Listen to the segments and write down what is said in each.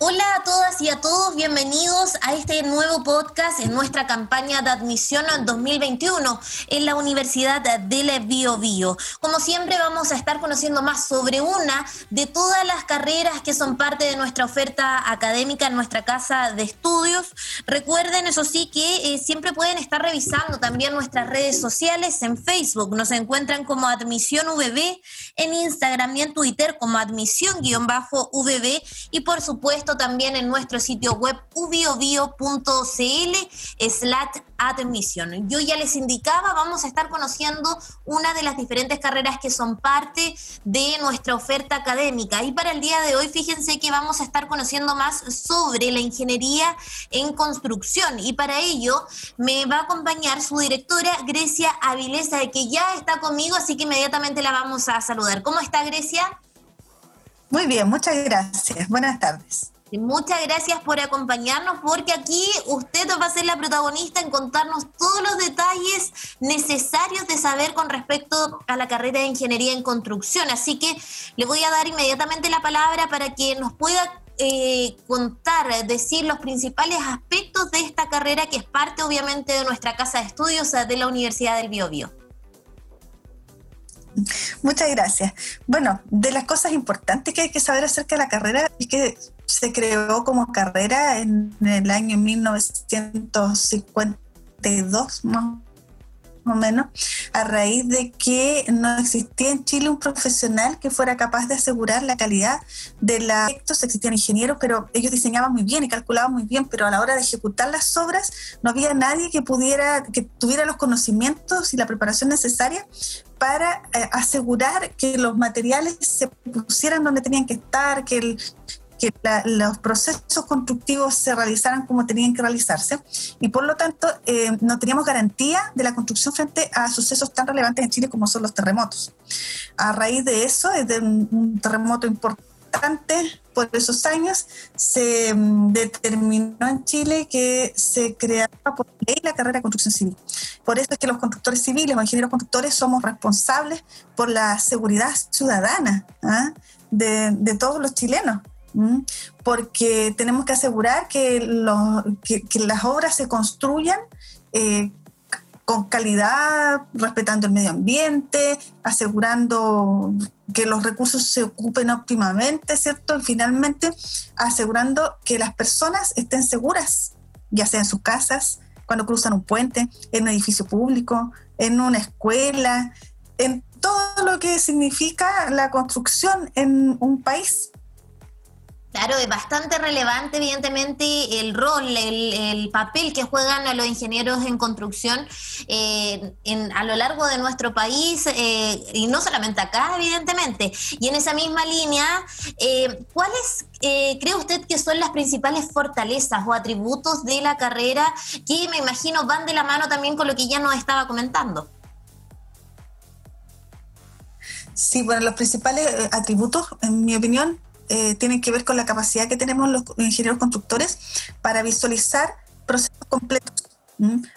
Hola a todas y a todos, bienvenidos a este nuevo podcast en nuestra campaña de admisión 2021 en la Universidad del Bio Bio. Como siempre vamos a estar conociendo más sobre una de todas las carreras que son parte de nuestra oferta académica en nuestra casa de estudios. Recuerden, eso sí, que eh, siempre pueden estar revisando también nuestras redes sociales en Facebook. Nos encuentran como Admisión VB, en Instagram y en Twitter como Admisión-VB y por supuesto también en nuestro sitio web ubiobio.cl slash admission. Yo ya les indicaba, vamos a estar conociendo una de las diferentes carreras que son parte de nuestra oferta académica. Y para el día de hoy, fíjense que vamos a estar conociendo más sobre la ingeniería en construcción. Y para ello me va a acompañar su directora, Grecia Avilesa, que ya está conmigo, así que inmediatamente la vamos a saludar. ¿Cómo está Grecia? Muy bien, muchas gracias. Buenas tardes. Muchas gracias por acompañarnos porque aquí usted va a ser la protagonista en contarnos todos los detalles necesarios de saber con respecto a la carrera de ingeniería en construcción. Así que le voy a dar inmediatamente la palabra para que nos pueda eh, contar, decir los principales aspectos de esta carrera que es parte obviamente de nuestra casa de estudios de la Universidad del Biobío. Muchas gracias. Bueno, de las cosas importantes que hay que saber acerca de la carrera es que se creó como carrera en el año 1952 más o menos, a raíz de que no existía en Chile un profesional que fuera capaz de asegurar la calidad de proyectos. Existían ingenieros, pero ellos diseñaban muy bien y calculaban muy bien, pero a la hora de ejecutar las obras no había nadie que pudiera, que tuviera los conocimientos y la preparación necesaria para eh, asegurar que los materiales se pusieran donde tenían que estar, que el, que los procesos constructivos se realizaran como tenían que realizarse y por lo tanto eh, no teníamos garantía de la construcción frente a sucesos tan relevantes en Chile como son los terremotos. A raíz de eso, de un terremoto importante por esos años, se mm, determinó en Chile que se creaba por ley la carrera de construcción civil. Por eso es que los constructores civiles o ingenieros constructores somos responsables por la seguridad ciudadana ¿ah? de, de todos los chilenos porque tenemos que asegurar que, las obras se construyan eh, con calidad, respetando el medio ambiente, asegurando que los recursos se ocupen óptimamente, ¿cierto? Y finalmente asegurando que las personas estén seguras, ya sea en sus casas, cuando cruzan un puente, en un edificio público, en una escuela, en todo lo que significa la construcción en un país. Claro, es bastante relevante, evidentemente, el rol, el, papel que juegan los ingenieros en construcción eh, a lo largo de nuestro país, eh, y no solamente acá, evidentemente. Y en esa misma línea, eh, ¿cuáles cree usted que son las principales fortalezas o atributos de la carrera que me imagino van de la mano también con lo que ya nos estaba comentando? Sí, bueno, los principales atributos, en mi opinión, eh, tienen que ver con la capacidad que tenemos los ingenieros constructores para visualizar procesos completos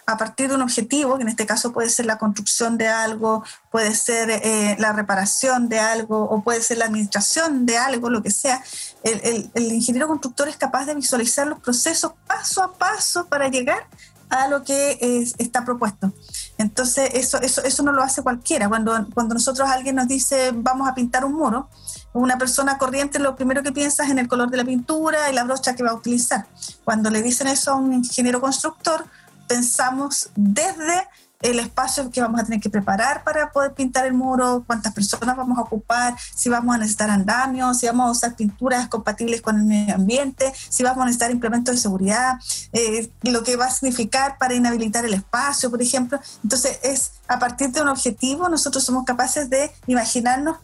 a partir de un objetivo, que en este caso puede ser la construcción de algo, puede ser eh, la reparación de algo o puede ser la administración de algo, lo que sea. El, ingeniero constructor es capaz de visualizar los procesos paso a paso para llegar a lo que está propuesto. Entonces, eso, eso, eso no lo hace cualquiera. Cuando, cuando nosotros alguien nos dice vamos a pintar un muro, una persona corriente lo primero que piensa es en el color de la pintura y la brocha que va a utilizar. Cuando le dicen eso a un ingeniero constructor, pensamos desde el espacio que vamos a tener que preparar para poder pintar el muro, cuántas personas vamos a ocupar, si vamos a necesitar andamios, si vamos a usar pinturas compatibles con el medio ambiente, si vamos a necesitar implementos de seguridad, eh, lo que va a significar para inhabilitar el espacio, por ejemplo. Entonces, es a partir de un objetivo, nosotros somos capaces de imaginarnos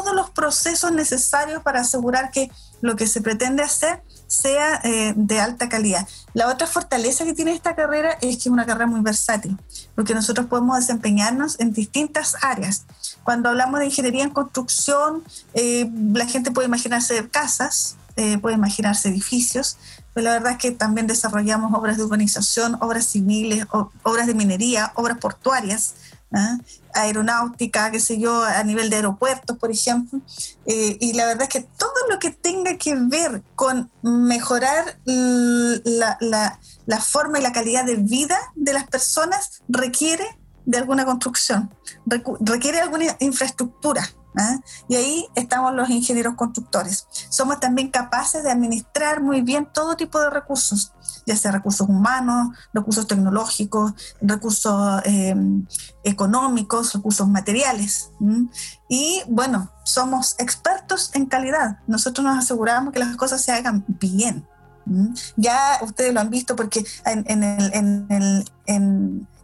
todos los procesos necesarios para asegurar que lo que se pretende hacer sea eh, de alta calidad. La otra fortaleza que tiene esta carrera es que es una carrera muy versátil, porque nosotros podemos desempeñarnos en distintas áreas. Cuando hablamos de ingeniería en construcción, eh, la gente puede imaginarse casas, eh, puede imaginarse edificios, pero la verdad es que también desarrollamos obras de urbanización, obras civiles, obras de minería, obras portuarias, ¿ah? aeronáutica, qué sé yo, a nivel de aeropuertos, por ejemplo. Eh, y la verdad es que todo lo que tenga que ver con mejorar la, forma y la calidad de vida de las personas requiere de alguna construcción, requiere alguna infraestructura. ¿ah? Y ahí estamos los ingenieros constructores. Somos también capaces de administrar muy bien todo tipo de recursos, ya recursos humanos, recursos tecnológicos, recursos eh, económicos, recursos materiales. Y bueno, somos expertos en calidad. Nosotros nos aseguramos que las cosas se hagan bien. Ya ustedes lo han visto porque en, el,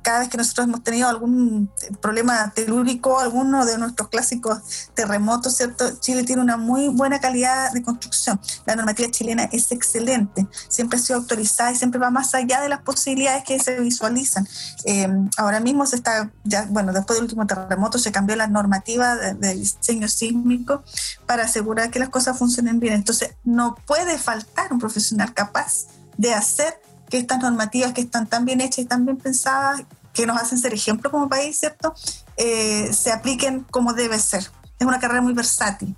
cada vez que nosotros hemos tenido algún problema telúrico, alguno de nuestros clásicos terremotos, ¿cierto? Chile tiene una muy buena calidad de construcción. La normativa chilena es excelente, siempre ha sido autorizada y siempre va más allá de las posibilidades que se visualizan. Eh, ahora mismo se está, ya, bueno, después del último terremoto se cambió la normativa de diseño sísmico para asegurar que las cosas funcionen bien. Entonces, no puede faltar un profesional capaz de hacer que estas normativas que están tan bien hechas y tan bien pensadas, que nos hacen ser ejemplo como país, ¿cierto?, eh, se apliquen como debe ser. Es una carrera muy versátil.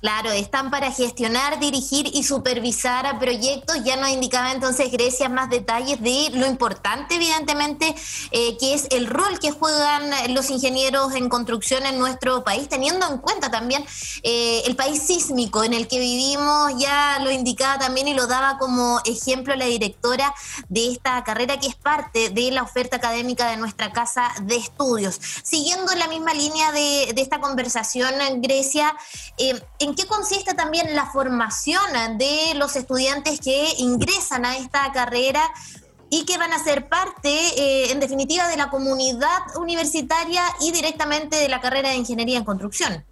Claro, están para gestionar, dirigir y supervisar a proyectos. Ya nos indicaba entonces Grecia más detalles de lo importante, evidentemente, eh, que es el rol que juegan los ingenieros en construcción en nuestro país, teniendo en cuenta también eh, el país sísmico en el que vivimos. Ya lo indicaba también y lo daba como ejemplo la directora de esta carrera, que es parte de la oferta académica de nuestra casa de estudios. Siguiendo la misma línea de, esta conversación, Grecia, eh, ¿En qué consiste también la formación de los estudiantes que ingresan a esta carrera y que van a ser parte, eh, en definitiva, de la comunidad universitaria y directamente de la carrera de Ingeniería en Construcción?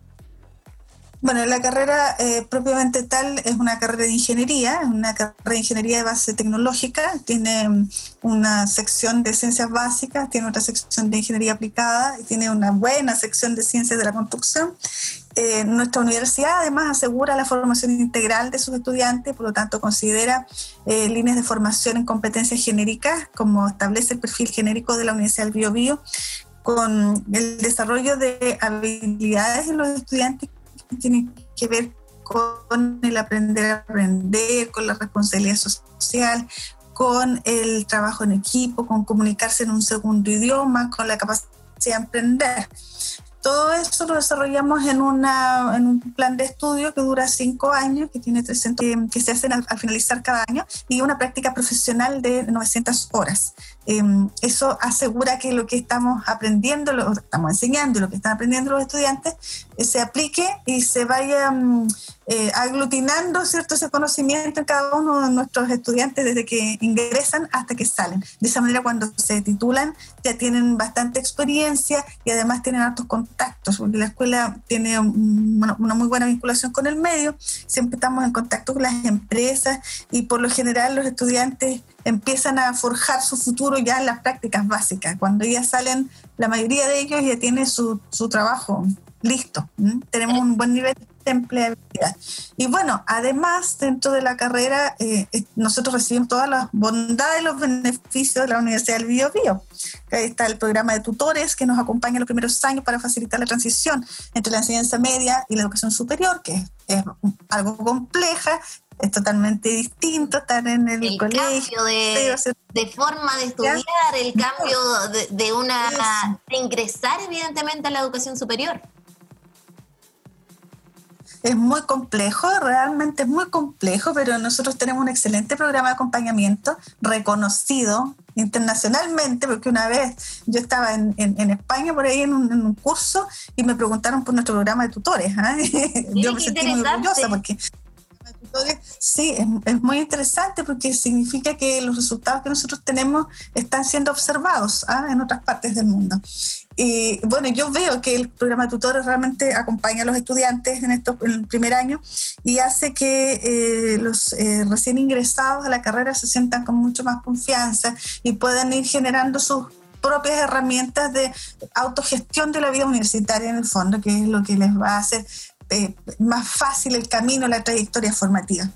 Bueno, la carrera eh, propiamente tal es una carrera de ingeniería, una carrera de ingeniería de base tecnológica, tiene mm, una sección de ciencias básicas, tiene otra sección de ingeniería aplicada y tiene una buena sección de ciencias de la construcción eh, nuestra universidad además asegura la formación integral de sus estudiantes, por lo tanto considera eh, líneas de formación en competencias genéricas, como establece el perfil genérico de la Universidad del Bio, Bio con el desarrollo de habilidades de los estudiantes que tienen que ver con el aprender a aprender, con la responsabilidad social, con el trabajo en equipo, con comunicarse en un segundo idioma, con la capacidad de emprender. Todo eso lo desarrollamos en, un plan de estudio que dura cinco años, que tiene 300, que se hacen al, finalizar cada año, y una práctica profesional de 900 horas. Em, eso asegura que lo que estamos aprendiendo, lo estamos enseñando y lo que están aprendiendo los estudiantes eh, se aplique y se vaya mm, eh, aglutinando cierto ese conocimiento en cada uno de nuestros estudiantes desde que ingresan hasta que salen. De esa manera cuando se titulan ya tienen bastante experiencia y además tienen altos contactos, porque la escuela tiene una, muy buena vinculación con el medio, siempre estamos en contacto con las empresas y por lo general los estudiantes empiezan a forjar su futuro ya en las prácticas básicas. Cuando ya salen, la mayoría de ellos ya tiene su, su trabajo listo. Tenemos un buen nivel de empleabilidad. Y bueno, además, dentro de la carrera, eh, eh, nosotros recibimos todas las bondades y los beneficios de la Universidad del Bio Bio. Ahí está el programa de tutores que nos acompaña los primeros años para facilitar la transición entre la enseñanza media y la educación superior, que es algo compleja, es totalmente distinto estar en el, colegio. de, de, forma de estudiar, el cambio de, una de ingresar evidentemente a la educación superior. Es muy complejo, realmente es muy complejo, pero nosotros tenemos un excelente programa de acompañamiento reconocido internacionalmente, porque una vez yo estaba en, en, España por ahí en un, curso y me preguntaron por nuestro programa de tutores. ¿eh? yo me sentí muy orgullosa porque Sí, es, muy interesante porque significa que los resultados que nosotros tenemos están siendo observados ¿ah? en otras partes del mundo. Y bueno, yo veo que el programa de tutores realmente acompaña a los estudiantes en, esto, en el primer año y hace que eh, los eh, recién ingresados a la carrera se sientan con mucho más confianza y puedan ir generando sus propias herramientas de autogestión de la vida universitaria en el fondo, que es lo que les va a hacer eh, más fácil el camino, la trayectoria formativa.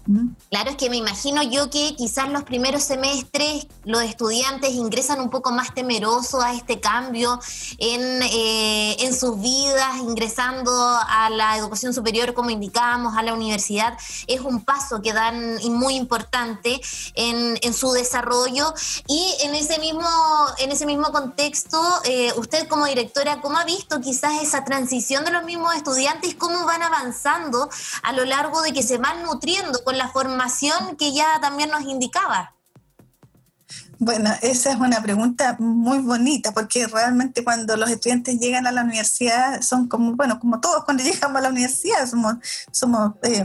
Claro, es que me imagino yo que quizás los primeros semestres los estudiantes ingresan un poco más temerosos a este cambio en, eh, en sus vidas, ingresando a la educación superior, como indicábamos, a la universidad. Es un paso que dan muy importante en, en su desarrollo y en ese mismo, en ese mismo contexto, eh, usted como directora, ¿cómo ha visto quizás esa transición de los mismos estudiantes? ¿Cómo van avanzando a lo largo de que se van nutriendo con la formación que ya también nos indicaba? Bueno, esa es una pregunta muy bonita porque realmente cuando los estudiantes llegan a la universidad son como, bueno, como todos cuando llegamos a la universidad, somos, somos eh,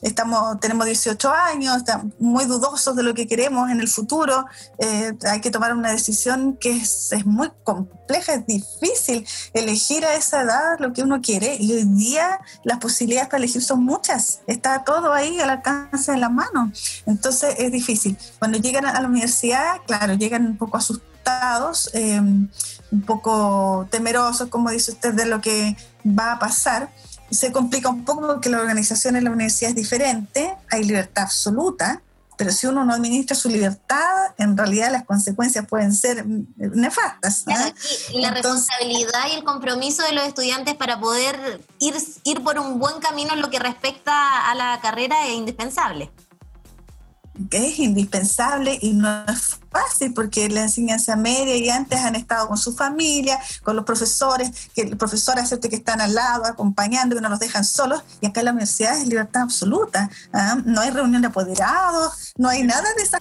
estamos, tenemos 18 años, estamos muy dudosos de lo que queremos en el futuro, eh, hay que tomar una decisión que es, es, muy compleja, es difícil elegir a esa edad lo que uno quiere y hoy día las posibilidades para elegir son muchas, está todo ahí al alcance de la mano, entonces es difícil. Cuando llegan a la universidad, claro, llegan un poco asustados, em, un poco temerosos, como dice usted, de lo que va a pasar. Se complica un poco porque la organización en la universidad es diferente, hay libertad absoluta, pero si uno no administra su libertad, en realidad las consecuencias pueden ser nefastas. la responsabilidad y el compromiso de los estudiantes para poder ir, ir por un buen camino en lo que respecta a la carrera es indispensable es indispensable y no es fácil porque la enseñanza media y antes han estado con su familia, con los profesores, que los profesores que están al lado acompañando, que no los dejan solos, y acá en la universidad es libertad absoluta, ¿ah? no hay reunión de apoderados, no hay nada de esa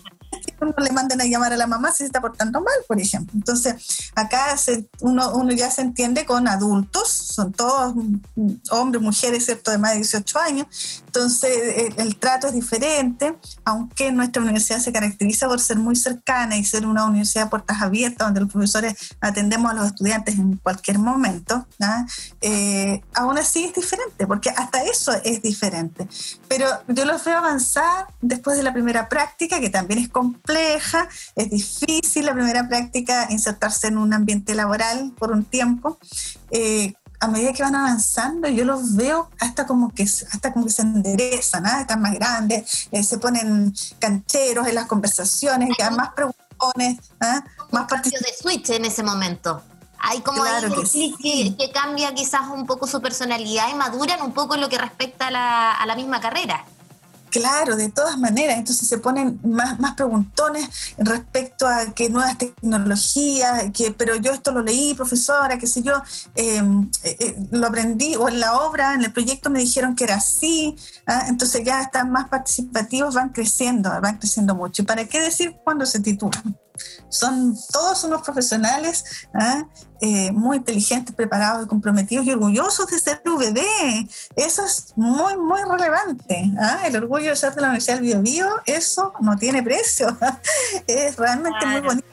uno le manden a llamar a la mamá si se está portando mal, por ejemplo. Entonces, acá uno, uno ya se entiende con adultos, son todos hombres, mujeres, ¿cierto?, de más de 18 años. Entonces, el, trato es diferente, aunque nuestra universidad se caracteriza por ser muy cercana y ser una universidad de puertas abiertas, donde los profesores atendemos a los estudiantes en cualquier momento, eh, aún así es diferente, porque hasta eso es diferente. Pero yo los veo avanzar después de la primera práctica, que también es compleja, es difícil la primera práctica insertarse en un ambiente laboral por un tiempo. Eh, a medida que van avanzando, yo los veo hasta como que, hasta como que se enderezan, ¿ah? están más grandes, eh, se ponen cancheros en las conversaciones, quedan más preguntones, ¿ah? más partidos de switch en ese momento. Hay como que, que, cambia quizás un poco su personalidad y maduran un poco lo que respecta a la, a la misma carrera. Claro, de todas maneras, entonces se ponen más, más preguntones respecto a qué nuevas tecnologías, que, pero yo esto lo leí, profesora, qué sé yo, em, eh, eh, lo aprendí, o en la obra, en el proyecto me dijeron que era así, ¿ah? entonces ya están más participativos, van creciendo, van creciendo mucho. ¿Y para qué decir cuando se titulan? Son todos unos profesionales ¿ah? eh, muy inteligentes, preparados y comprometidos y orgullosos de ser VD. Eso es muy, muy relevante. ¿ah? El orgullo de ser de la Universidad del Bio, Bio eso no tiene precio. es realmente muy bonito.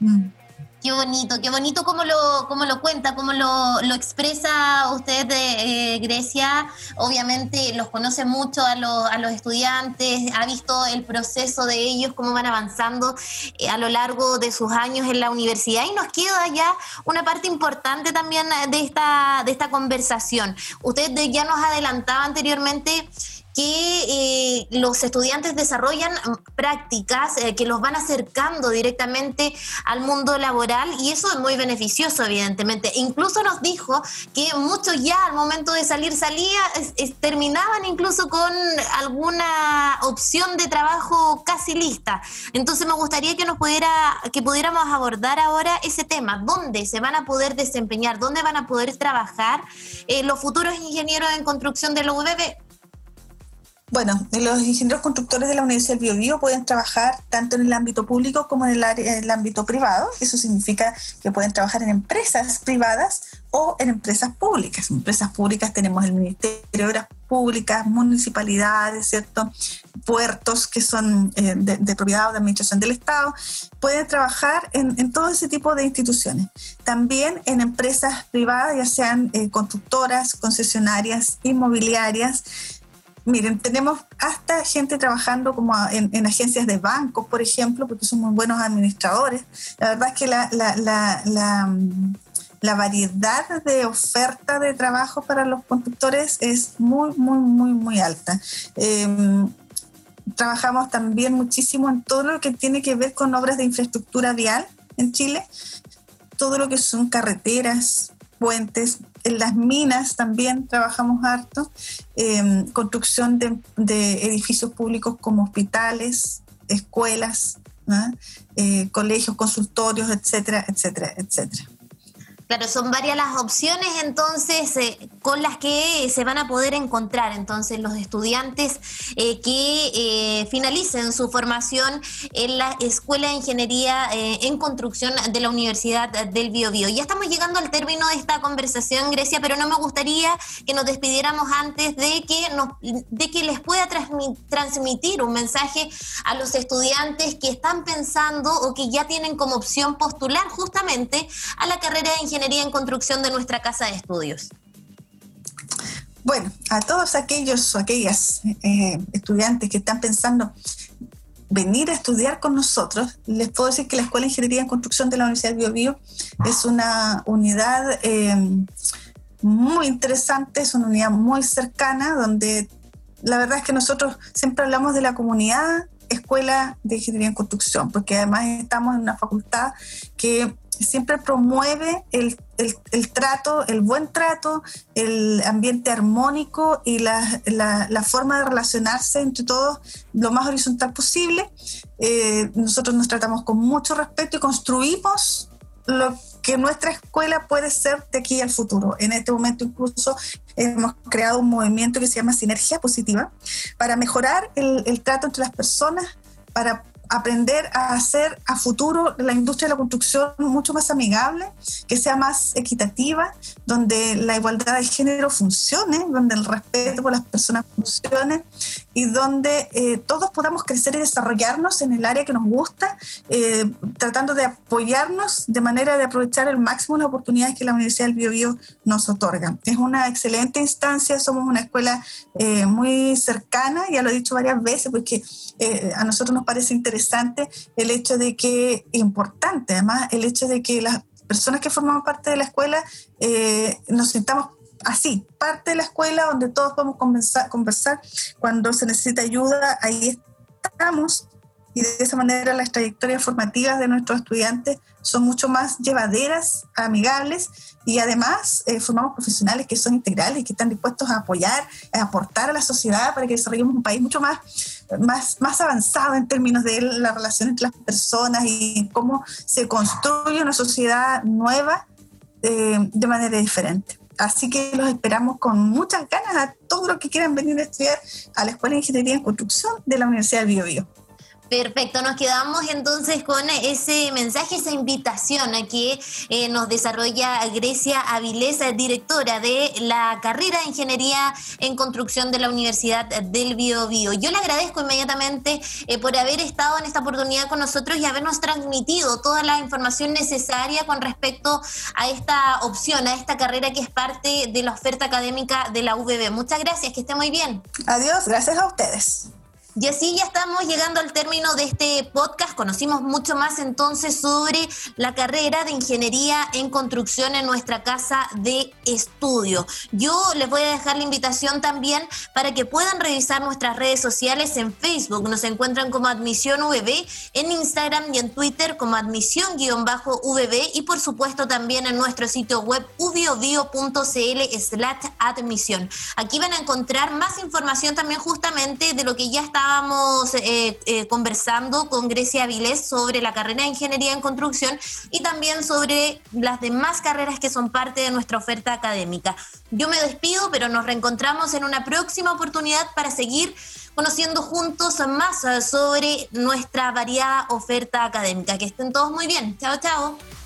Mm. Qué bonito, qué bonito cómo lo, cómo lo cuenta, cómo lo, lo expresa usted de eh, Grecia. Obviamente los conoce mucho a, a, los estudiantes, ha visto el proceso de ellos, cómo van avanzando eh, a lo largo de sus años en la universidad. Y nos queda ya una parte importante también de esta, de esta conversación. Usted ya nos adelantaba anteriormente que eh, los estudiantes desarrollan prácticas eh, que los van acercando directamente al mundo laboral y eso es muy beneficioso, evidentemente. Incluso nos dijo que muchos ya al momento de salir salía, terminaban incluso con alguna opción de trabajo casi lista. Entonces me gustaría que nos pudiera, que pudiéramos abordar ahora ese tema, dónde se van a poder desempeñar, dónde van a poder trabajar eh, los futuros ingenieros en construcción de la UBB. Bueno, los ingenieros constructores de la Universidad del Biobío pueden trabajar tanto en el ámbito público como en el, ámbito privado. Eso significa que pueden trabajar en empresas privadas o en empresas públicas. En empresas públicas tenemos el Ministerio de Obras Públicas, municipalidades, ¿cierto? puertos que son eh, de, propiedad o de administración del Estado. Pueden trabajar en, todo ese tipo de instituciones. También en empresas privadas, ya sean eh, constructoras, concesionarias, inmobiliarias Miren, tenemos hasta gente trabajando como en, agencias de bancos, por ejemplo, porque son muy buenos administradores. La verdad es que la, la variedad de oferta de trabajo para los conductores es muy, muy, muy, muy alta. Em, trabajamos también muchísimo en todo lo que tiene que ver con obras de infraestructura vial en Chile, todo lo que son carreteras, puentes, en las minas también trabajamos harto, em, construcción de, edificios públicos como hospitales, escuelas, eh, colegios, consultorios, etcétera, etcétera, etcétera. Claro, son varias las opciones entonces eh, con las que se van a poder encontrar entonces los estudiantes eh, que eh, finalicen su formación en la Escuela de Ingeniería en Construcción de la Universidad del Biobío. Ya estamos llegando al término de esta conversación, Grecia, pero no me gustaría que nos despidiéramos antes de que, nos, de que les pueda transmitir un mensaje a los estudiantes que están pensando o que ya tienen como opción postular justamente a la carrera de Ingeniería en construcción de nuestra casa de estudios? Bueno, a todos aquellos o aquellas eh, estudiantes que están pensando venir a estudiar con nosotros, les puedo decir que la Escuela de Ingeniería en Construcción de la Universidad de Bio, Bio es una unidad eh, muy interesante, es una unidad muy cercana, donde la verdad es que nosotros siempre hablamos de la comunidad Escuela de Ingeniería en Construcción, porque además estamos en una facultad que siempre promueve el, trato, el buen trato, el ambiente armónico y la, forma de relacionarse entre todos lo más horizontal posible. Eh, nosotros nos tratamos con mucho respeto y construimos lo que nuestra escuela puede ser de aquí al futuro. En este momento incluso hemos creado un movimiento que se llama Sinergia Positiva para mejorar el, el trato entre las personas, para aprender a hacer a futuro la industria de la construcción mucho más amigable, que sea más equitativa, donde la igualdad de género funcione, donde el respeto por las personas funcione y donde eh, todos podamos crecer y desarrollarnos en el área que nos gusta, eh, tratando de apoyarnos de manera de aprovechar al máximo las oportunidades que la Universidad del Biobío nos otorga. Es una excelente instancia, somos una escuela eh, muy cercana, ya lo he dicho varias veces, porque a nosotros nos parece interesante el hecho de que, importante además, el hecho de que las personas que formamos parte de la escuela nos sintamos así, parte de la escuela donde todos podemos conversar, conversar cuando se necesita ayuda, ahí estamos y de esa manera las trayectorias formativas de nuestros estudiantes son mucho más llevaderas, amigables y además eh, formamos profesionales que son integrales y que están dispuestos a apoyar, a aportar a la sociedad para que desarrollemos un país mucho más, más, más avanzado en términos de la relación entre las personas y cómo se construye una sociedad nueva eh, de manera diferente. Así que los esperamos con muchas ganas a todos los que quieran venir a estudiar a la Escuela de Ingeniería en Construcción de la Universidad de Biobío. Perfecto, nos quedamos entonces con ese mensaje, esa invitación que eh, nos desarrolla Grecia Avilés, directora de la carrera de Ingeniería en Construcción de la Universidad del Bio, Bio. Yo le agradezco inmediatamente eh, por haber estado en esta oportunidad con nosotros y habernos transmitido toda la información necesaria con respecto a esta opción, a esta carrera que es parte de la oferta académica de la UBB. Muchas gracias, que esté muy bien. Adiós, gracias a ustedes. Y así ya estamos llegando al término de este podcast. Conocimos mucho más entonces sobre la carrera de ingeniería en construcción en nuestra casa de estudio. Yo les voy a dejar la invitación también para que puedan revisar nuestras redes sociales en Facebook. Nos encuentran como Admisión VB, en Instagram y en Twitter como admisión-VB y por supuesto también en nuestro sitio web ubiobio.cl slash admisión. Aquí van a encontrar más información también justamente de lo que ya está estábamos eh, eh, conversando con Grecia Vilés sobre la carrera de Ingeniería en Construcción y también sobre las demás carreras que son parte de nuestra oferta académica. Yo me despido, pero nos reencontramos en una próxima oportunidad para seguir conociendo juntos más sobre nuestra variada oferta académica. Que estén todos muy bien. Chao, chao.